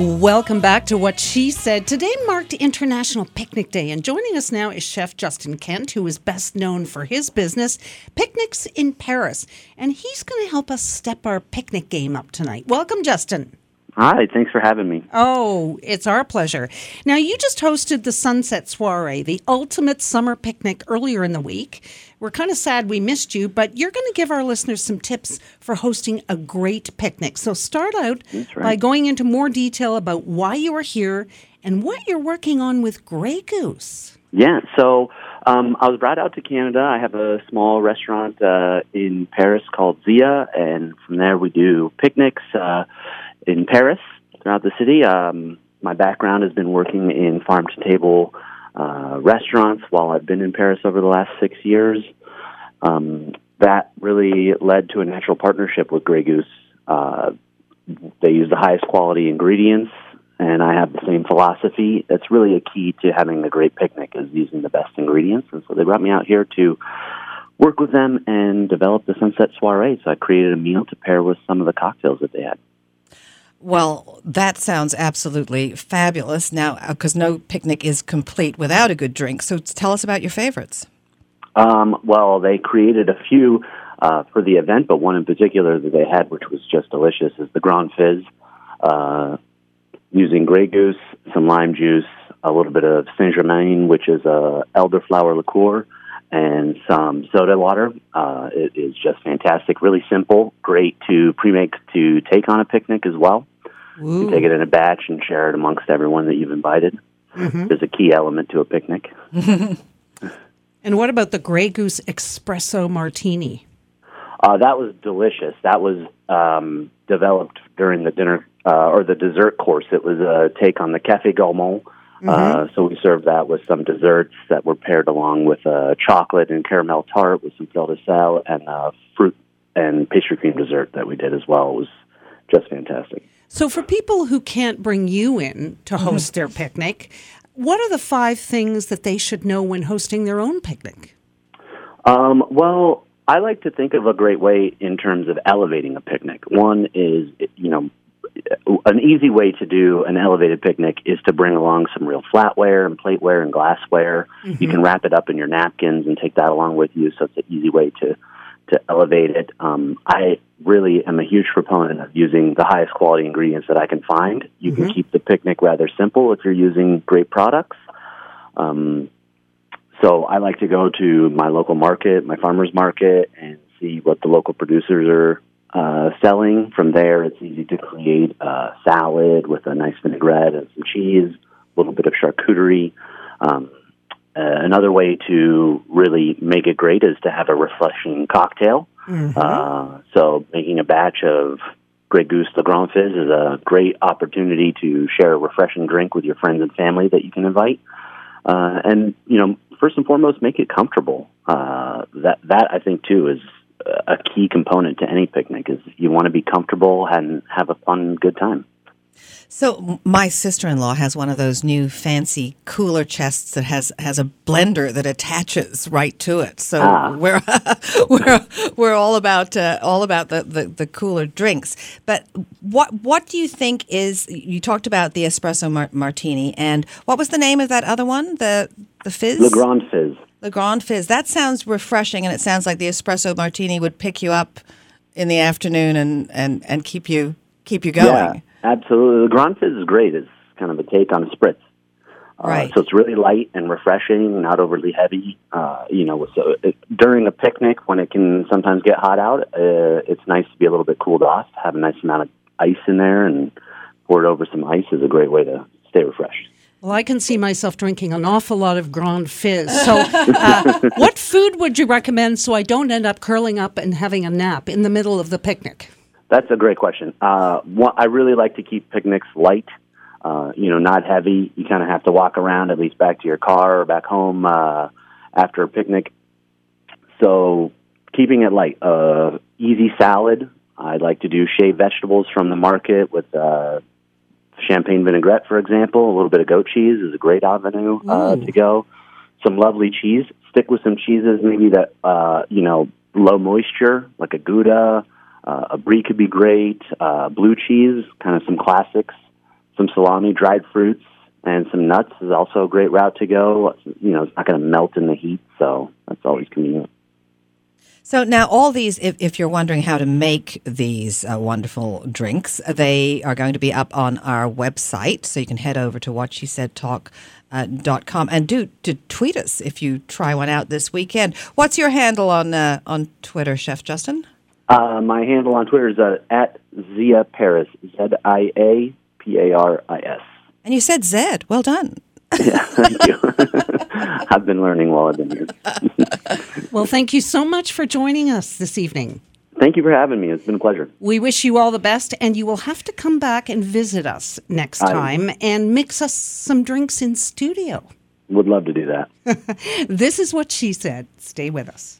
Welcome back to What She Said. Today marked International Picnic Day, and joining us now is Chef Justin Kent, who is best known for his business, Picnics in Paris. And he's going to help us step our picnic game up tonight. Welcome, Justin. Hi, thanks for having me. Oh, it's our pleasure. Now, you just hosted the Sunset Soiree, the ultimate summer picnic, earlier in the week. We're kind of sad we missed you, but you're going to give our listeners some tips for hosting a great picnic. So, start out right. by going into more detail about why you are here and what you're working on with Grey Goose. Yeah, so um, I was brought out to Canada. I have a small restaurant uh, in Paris called Zia, and from there we do picnics uh, in Paris throughout the city. Um, my background has been working in farm to table uh, restaurants while I've been in Paris over the last six years. Um, that really led to a natural partnership with Grey Goose. Uh, they use the highest quality ingredients, and I have the same philosophy. That's really a key to having a great picnic is using the best ingredients. And so they brought me out here to work with them and develop the Sunset Soiree. So I created a meal to pair with some of the cocktails that they had. Well, that sounds absolutely fabulous. Now, because no picnic is complete without a good drink. So tell us about your favorites. Um, well, they created a few uh, for the event, but one in particular that they had, which was just delicious, is the Grand Fizz, uh, using Grey Goose, some lime juice, a little bit of Saint Germain, which is a elderflower liqueur, and some soda water. Uh, it is just fantastic. Really simple, great to pre-make to take on a picnic as well. You can take it in a batch and share it amongst everyone that you've invited. There's a key element to a picnic. And what about the Grey Goose Espresso Martini? Uh, that was delicious. That was um, developed during the dinner uh, or the dessert course. It was a take on the Cafe Gourmand. Uh, so we served that with some desserts that were paired along with uh, chocolate and caramel tart with some fleur de sel and uh, fruit and pastry cream dessert that we did as well. It was just fantastic. So, for people who can't bring you in to host their picnic, what are the five things that they should know when hosting their own picnic? Um, well, I like to think of a great way in terms of elevating a picnic. One is, you know, an easy way to do an elevated picnic is to bring along some real flatware and plateware and glassware. You can wrap it up in your napkins and take that along with you, so it's an easy way to to elevate it. Um, I really am a huge proponent of using the highest quality ingredients that I can find. You can keep the picnic rather simple if you're using great products. Um, so I like to go to my local market, my farmer's market, and see what the local producers are uh, selling. From there, it's easy to create a salad with a nice vinaigrette and some cheese, a little bit of charcuterie. Um, uh, another way to really make it great is to have a refreshing cocktail. Uh, so making a batch of Grey Goose Le Grand Fizz is a great opportunity to share a refreshing drink with your friends and family that you can invite. Uh, and you know, first and foremost, make it comfortable. Uh, that that I think too is a key component to any picnic. Is you want to be comfortable and have a fun, good time. So my sister-in-law has one of those new fancy cooler chests that has has a blender that attaches right to it. So Ah. we're we're we're all about uh, all about the, the, the cooler drinks. But what what do you think is you talked about the espresso mar- martini and what was the name of that other one? The the fizz. Le Grand Fizz. Le Grand Fizz. That sounds refreshing, and it sounds like the espresso martini would pick you up in the afternoon and, and, and keep you keep you going. Yeah, absolutely. The Grand Fizz is great. It's kind of a take on a spritz. Uh, Right. so it's really light and refreshing, not overly heavy. Uh, you know, so it, during a picnic when it can sometimes get hot out, uh, it's nice to be a little bit cooled off. Have a nice amount of ice in there and pour it over some ice is a great way to stay refreshed. Well, I can see myself drinking an awful lot of Grand Fizz. So, uh, what food would you recommend so I don't end up curling up and having a nap in the middle of the picnic? That's a great question. Uh, one, I really like to keep picnics light. Uh, you know, not heavy. You kind of have to walk around at least back to your car or back home uh, after a picnic. So, keeping it light. Uh, easy salad. I like to do shaved vegetables from the market with uh, champagne vinaigrette, for example. A little bit of goat cheese is a great avenue uh, to go. Some lovely cheese. Stick with some cheeses, maybe that uh, you know low moisture, like a Gouda. Uh, a brie could be great. Uh, blue cheese, kind of some classics. some salami, dried fruits, and some nuts is also a great route to go. You know, it's not going to melt in the heat, so that's always convenient. So now, all these, if, if you're wondering how to make these uh, wonderful drinks, they are going to be up on our website. So you can head over to what she said talk. Uh, dot com and do to tweet us if you try one out this weekend. What's your handle on uh, on Twitter, Chef Justin? Uh, my handle on Twitter is uh, at Zia Paris, Z I A P A R I S. And you said Zed. Well done. Yeah, thank you. I've been learning while I've been here. well, thank you so much for joining us this evening. Thank you for having me. It's been a pleasure. We wish you all the best, and you will have to come back and visit us next time and mix us some drinks in studio. Would love to do that. this is what she said. Stay with us.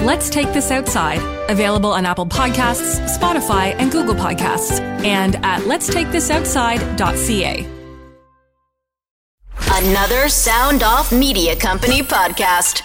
Let's Take This Outside, available on Apple Podcasts, Spotify, and Google Podcasts, and at letstakethisoutside.ca. Another Sound Off Media Company podcast.